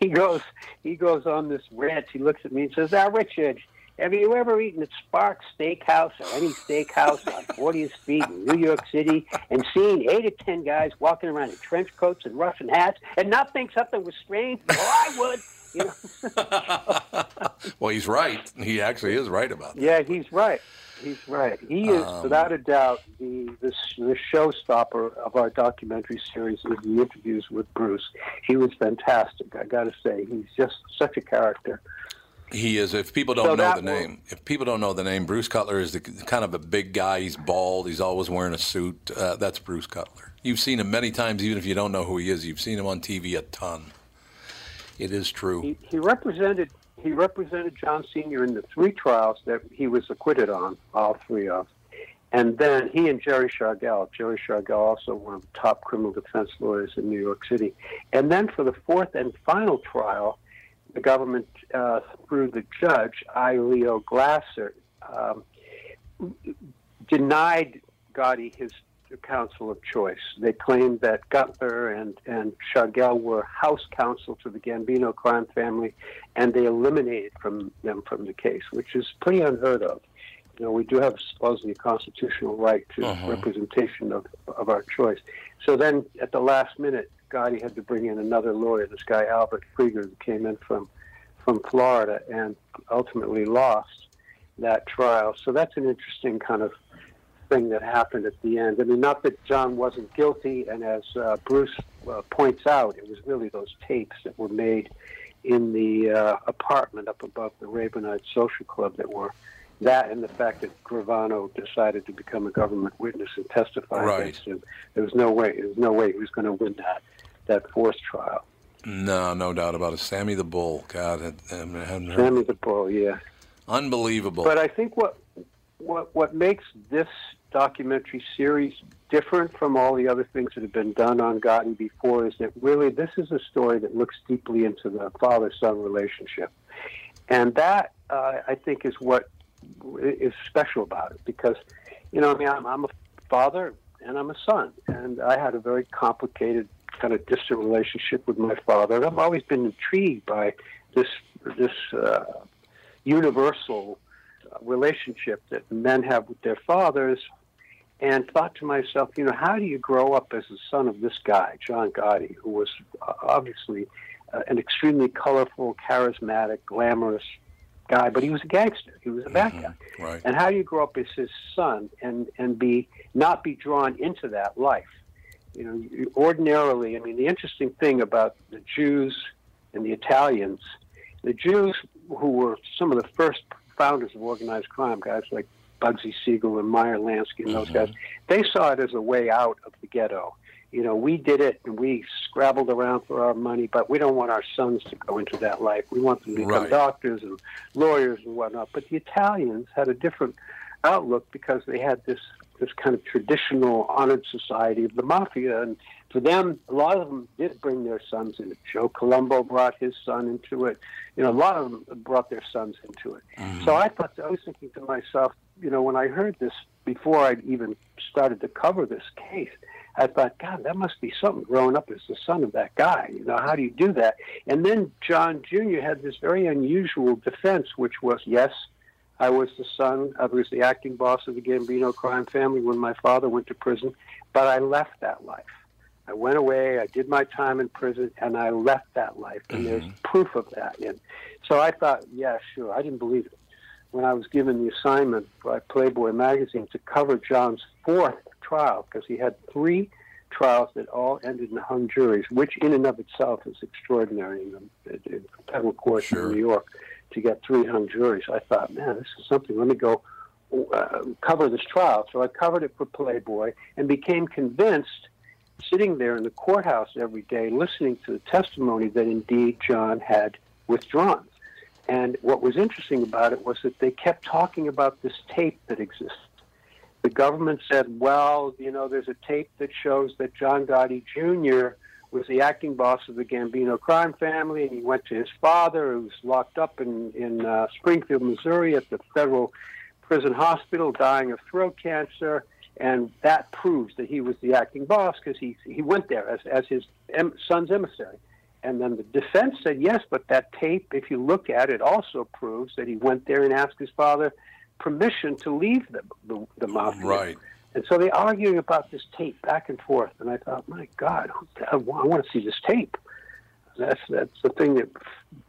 he goes, he goes on this rant. He looks at me and says, "Now, Richard, have you ever eaten at Sparks Steakhouse or any steakhouse on 40th Street in New York City and seen eight or ten guys walking around in trench coats and Russian hats and not think something was strange? Well, I would." You know, well, he's right. He actually is right about that. yeah, he's right. He's right. He is, Um, without a doubt, the, the the showstopper of our documentary series is the interviews with Bruce. He was fantastic. I got to say, he's just such a character. He is. If people don't know the name, if people don't know the name, Bruce Cutler is the kind of a big guy. He's bald. He's always wearing a suit. Uh, that's Bruce Cutler. You've seen him many times, even if you don't know who he is. You've seen him on TV a ton. It is true. He, he represented he represented John Senior in the three trials that he was acquitted on, all three of. And then he and Jerry Shargel, Jerry Shargel, also one of the top criminal defense lawyers in New York City. And then for the fourth and final trial, the government, uh, through the judge, I. Leo Glasser, um, denied Gotti his counsel of choice. They claimed that Cutler and, and Shargel were house counsel to the Gambino crime family, and they eliminated from them from the case, which is pretty unheard of. You know, we do have supposedly a constitutional right to Uh-huh. representation of, of our choice. So then, at the last minute, Gotti had to bring in another lawyer, this guy Albert Krieger, who came in from from Florida and ultimately lost that trial. So that's an interesting kind of thing that happened at the end. I mean, not that John wasn't guilty, and as uh, Bruce uh, points out, it was really those tapes that were made in the uh, apartment up above the Ravenite Social Club that were that, and the fact that Gravano decided to become a government witness and testify Right. against him. There was no way. There was no way he was going to win that that fourth trial. No, no doubt about it. Sammy the Bull. God, I, I hadn't heard. Sammy the Bull, yeah. Unbelievable. But I think what what what makes this documentary series different from all the other things that have been done on Gotti before is that really this is a story that looks deeply into the father-son relationship, and that uh, I think is what is special about it because, you know, I mean, I'm, I'm a father and I'm a son, and I had a very complicated, kind of distant relationship with my father. And I've always been intrigued by this this uh, universal relationship that men have with their fathers, and thought to myself, you know, how do you grow up as the son of this guy, John Gotti, who was uh, obviously uh, an extremely colorful, charismatic, glamorous guy, but he was a gangster. He was a bad guy. Right. And how do you grow up as his son and and be not be drawn into that life? You know, you- ordinarily, I mean, the interesting thing about the Jews and the Italians, the Jews who were some of the first founders of organized crime, guys like Bugsy Siegel and Meyer Lansky and those mm-hmm. guys, they saw it as a way out of the ghetto. You know, we did it and we scrabbled around for our money, but we don't want our sons to go into that life. We want them to become Right. doctors and lawyers and whatnot. But the Italians had a different outlook because they had this this kind of traditional honored society of the mafia, and for them, a lot of them did bring their sons in. Joe Colombo brought his son into it. You know, a lot of them brought their sons into it. Mm-hmm. So I thought I was thinking to myself, you know, when I heard this before I'd even started to cover this case, I thought, God, that must be something growing up as the son of that guy. You know, how do you do that? And then John Jr. had this very unusual defense, which was, yes, I was the son, I was the acting boss of the Gambino crime family when my father went to prison, but I left that life. I went away, I did my time in prison, and I left that life. And there's mm-hmm. proof of that. And so I thought, yeah, sure. I didn't believe it. When I was given the assignment by Playboy magazine to cover John's fourth trial, because he had three trials that all ended in hung juries, which in and of itself is extraordinary in the in federal court Sure. in New York to get three hung juries. I thought, man, this is something. Let me go uh, cover this trial. So I covered it for Playboy and became convinced, sitting there in the courthouse every day, listening to the testimony that indeed John had withdrawn. And what was interesting about it was that they kept talking about this tape that exists. The government said, well, you know, there's a tape that shows that John Gotti Jr. was the acting boss of the Gambino crime family, and he went to his father, who was locked up in, in uh, Springfield, Missouri, at the federal prison hospital, dying of throat cancer. And that proves that he was the acting boss because he, he went there as, as his em- son's emissary. And then the defense said, yes, but that tape, if you look at it, also proves that he went there and asked his father permission to leave the, the, the mafia. Right. And so they're arguing about this tape back and forth. And I thought, my God, I want to see this tape. That's, that's the thing that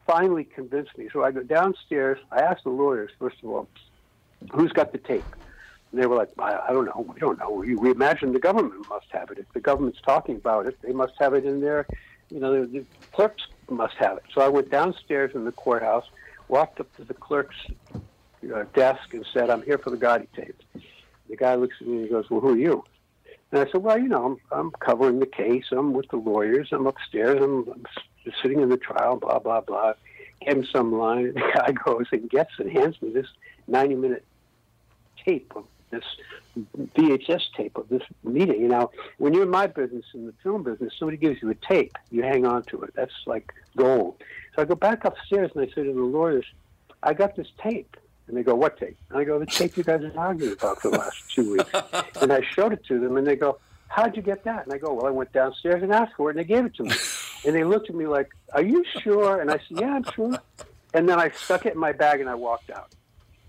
finally convinced me. So I go downstairs. I asked the lawyers, first of all, who's got the tape? And they were like, I, I don't know. We don't know. We, we imagine the government must have it. If the government's talking about it, they must have it in their, you know, the, the clerks must have it. So I went downstairs in the courthouse, walked up to the clerk's uh, desk, and said, I'm here for the Gotti tapes. The guy looks at me and he goes, Well, who are you? And I said, Well, you know, I'm, I'm covering the case. I'm with the lawyers. I'm upstairs. I'm, I'm sitting in the trial, blah, blah, blah. Gave him some line. And the guy goes and gets and hands me this 90 minute tape of this VHS tape of this meeting. You know, when you're in my business, in the film business, somebody gives you a tape, you hang on to it. That's like gold. So I go back upstairs and I say to the lawyers, I got this tape. And they go, what tape? And I go, the tape you guys have been arguing about for the last two weeks. and I showed it to them, and they go, how'd you get that? And I go, well, I went downstairs and asked for it, and they gave it to me. and they looked at me like, are you sure? And I said, yeah, I'm sure. And then I stuck it in my bag and I walked out.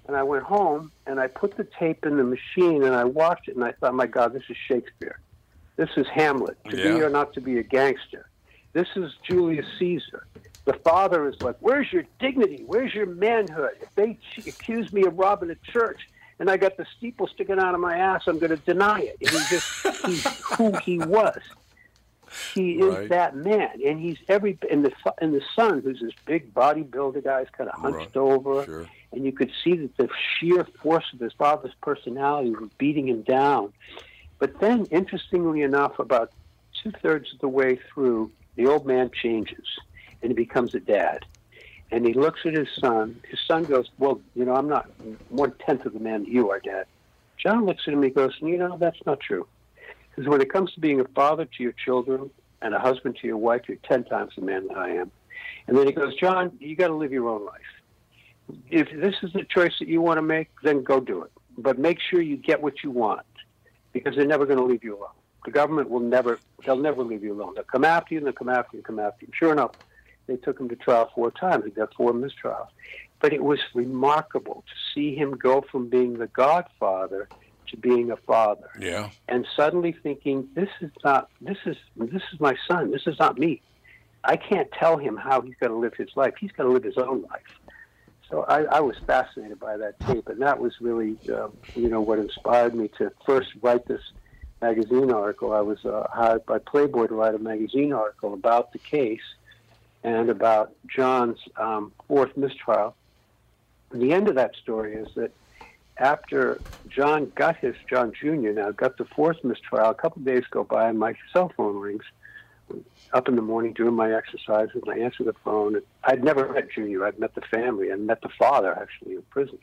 And I went home and I put the tape in the machine and I watched it and I thought, my God, this is Shakespeare. This is Hamlet. To be or not to be a gangster. This is Julius Caesar. The father is like, where's your dignity? Where's your manhood? If they ch- accuse me of robbing a church and I got the steeple sticking out of my ass, I'm going to deny it. And he just, he's who he was. He is Right. that man, and he's every and the and the son, who's this big bodybuilder guy, is kind of hunched Right. over, Sure. And you could see that the sheer force of his father's personality was beating him down. But then, interestingly enough, about two thirds of the way through, the old man changes, and he becomes a dad. And he looks at his son. His son goes, "Well, you know, I'm not one tenth of the man that you are, Dad." John looks at him. And he goes, "You know, that's not true." Because when it comes to being a father to your children and a husband to your wife, you're ten times the man that I am. And then he goes, John, you got to live your own life. If this is the choice that you want to make, then go do it. But make sure you get what you want because they're never going to leave you alone. The government will never, they'll never leave you alone. They'll come after you and they'll come after you and come after you. Sure enough, they took him to trial four times. He got four mistrials. But it was remarkable to see him go from being the godfather to being a father. Yeah. And suddenly thinking, this is not, this is, this is my son. This is not me. I can't tell him how he's got to live his life. He's got to live his own life. So I, I was fascinated by that tape, and that was really, um, you know, what inspired me to first write this magazine article. I was uh, hired by Playboy to write a magazine article about the case and about John's um, fourth mistrial. And the end of that story is that after John got his, John Jr. now got the fourth mistrial, a couple of days go by and my cell phone rings up in the morning doing my exercises and I answer the phone. And I'd never met Junior. I'd met the family and met the father actually in prison.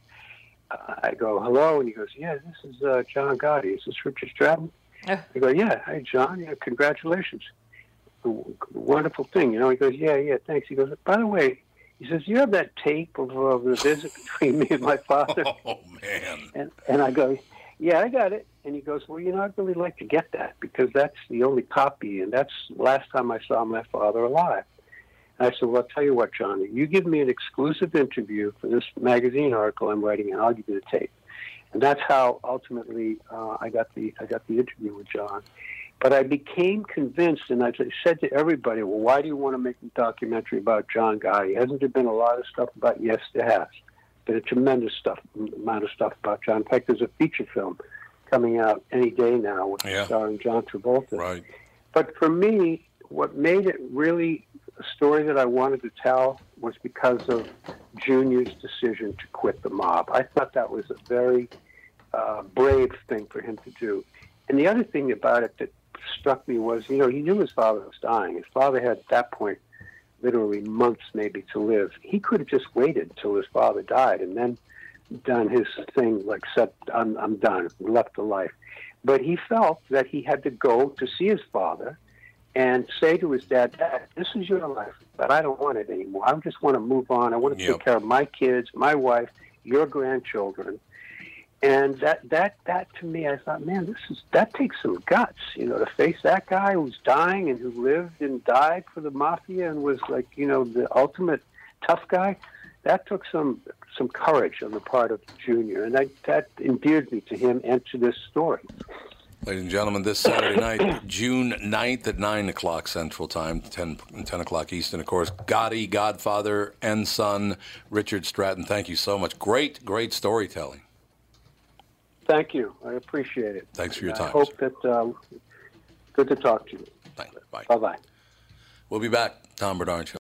Uh, I go, hello, and he goes, yeah, this is uh, John Gotti. Is this Richard Stratton? Oh. I go, yeah, hi, John. Yeah, congratulations. W- Wonderful thing, you know. He goes, yeah, yeah, thanks. He goes, by the way, he says, you have that tape of uh, the visit between me and my father? Oh man. And, and I go, yeah, I got it. And he goes, well, you know, I'd really like to get that because that's the only copy, and that's last time I saw my father alive. And I said, well, I'll tell you what, Johnny, you give me an exclusive interview for this magazine article I'm writing, and I'll give you the tape. And that's how ultimately uh, I got the I got the interview with John. But I became convinced, and I said to everybody, well, why do you want to make a documentary about John Gotti? Hasn't there been a lot of stuff about? Yes, there has. A tremendous stuff amount of stuff about John. In fact, there's a feature film coming out any day now, with Yeah. starring John Travolta. Right. But for me, what made it really a story that I wanted to tell was because of Junior's decision to quit the mob. I thought that was a very uh, brave thing for him to do. And the other thing about it that struck me was, you know, he knew his father was dying. His father had, at that point, literally months maybe to live. He could have just waited till his father died and then done his thing, like said, I'm, I'm done, left the life. But he felt that he had to go to see his father and say to his dad, Dad, this is your life, but I don't want it anymore. I just want to move on. I want to Yep. take care of my kids, my wife, your grandchildren. And that, that, that to me, I thought, man, this is that takes some guts, you know, to face that guy who's dying and who lived and died for the mafia and was like, you know, the ultimate tough guy. That took some some courage on the part of Junior, and that that endeared me to him and to this story. Ladies and gentlemen, this Saturday night, June 9th at 9 o'clock Central Time, 10, 10 o'clock Eastern, of course. Gotti, Godfather, and son, Richard Stratton. Thank you so much. Great, great storytelling. Thank you. I appreciate it. Thanks for your I time. hope that uh, good to talk to you. Bye. Bye bye. We'll be back. Tom Barnard.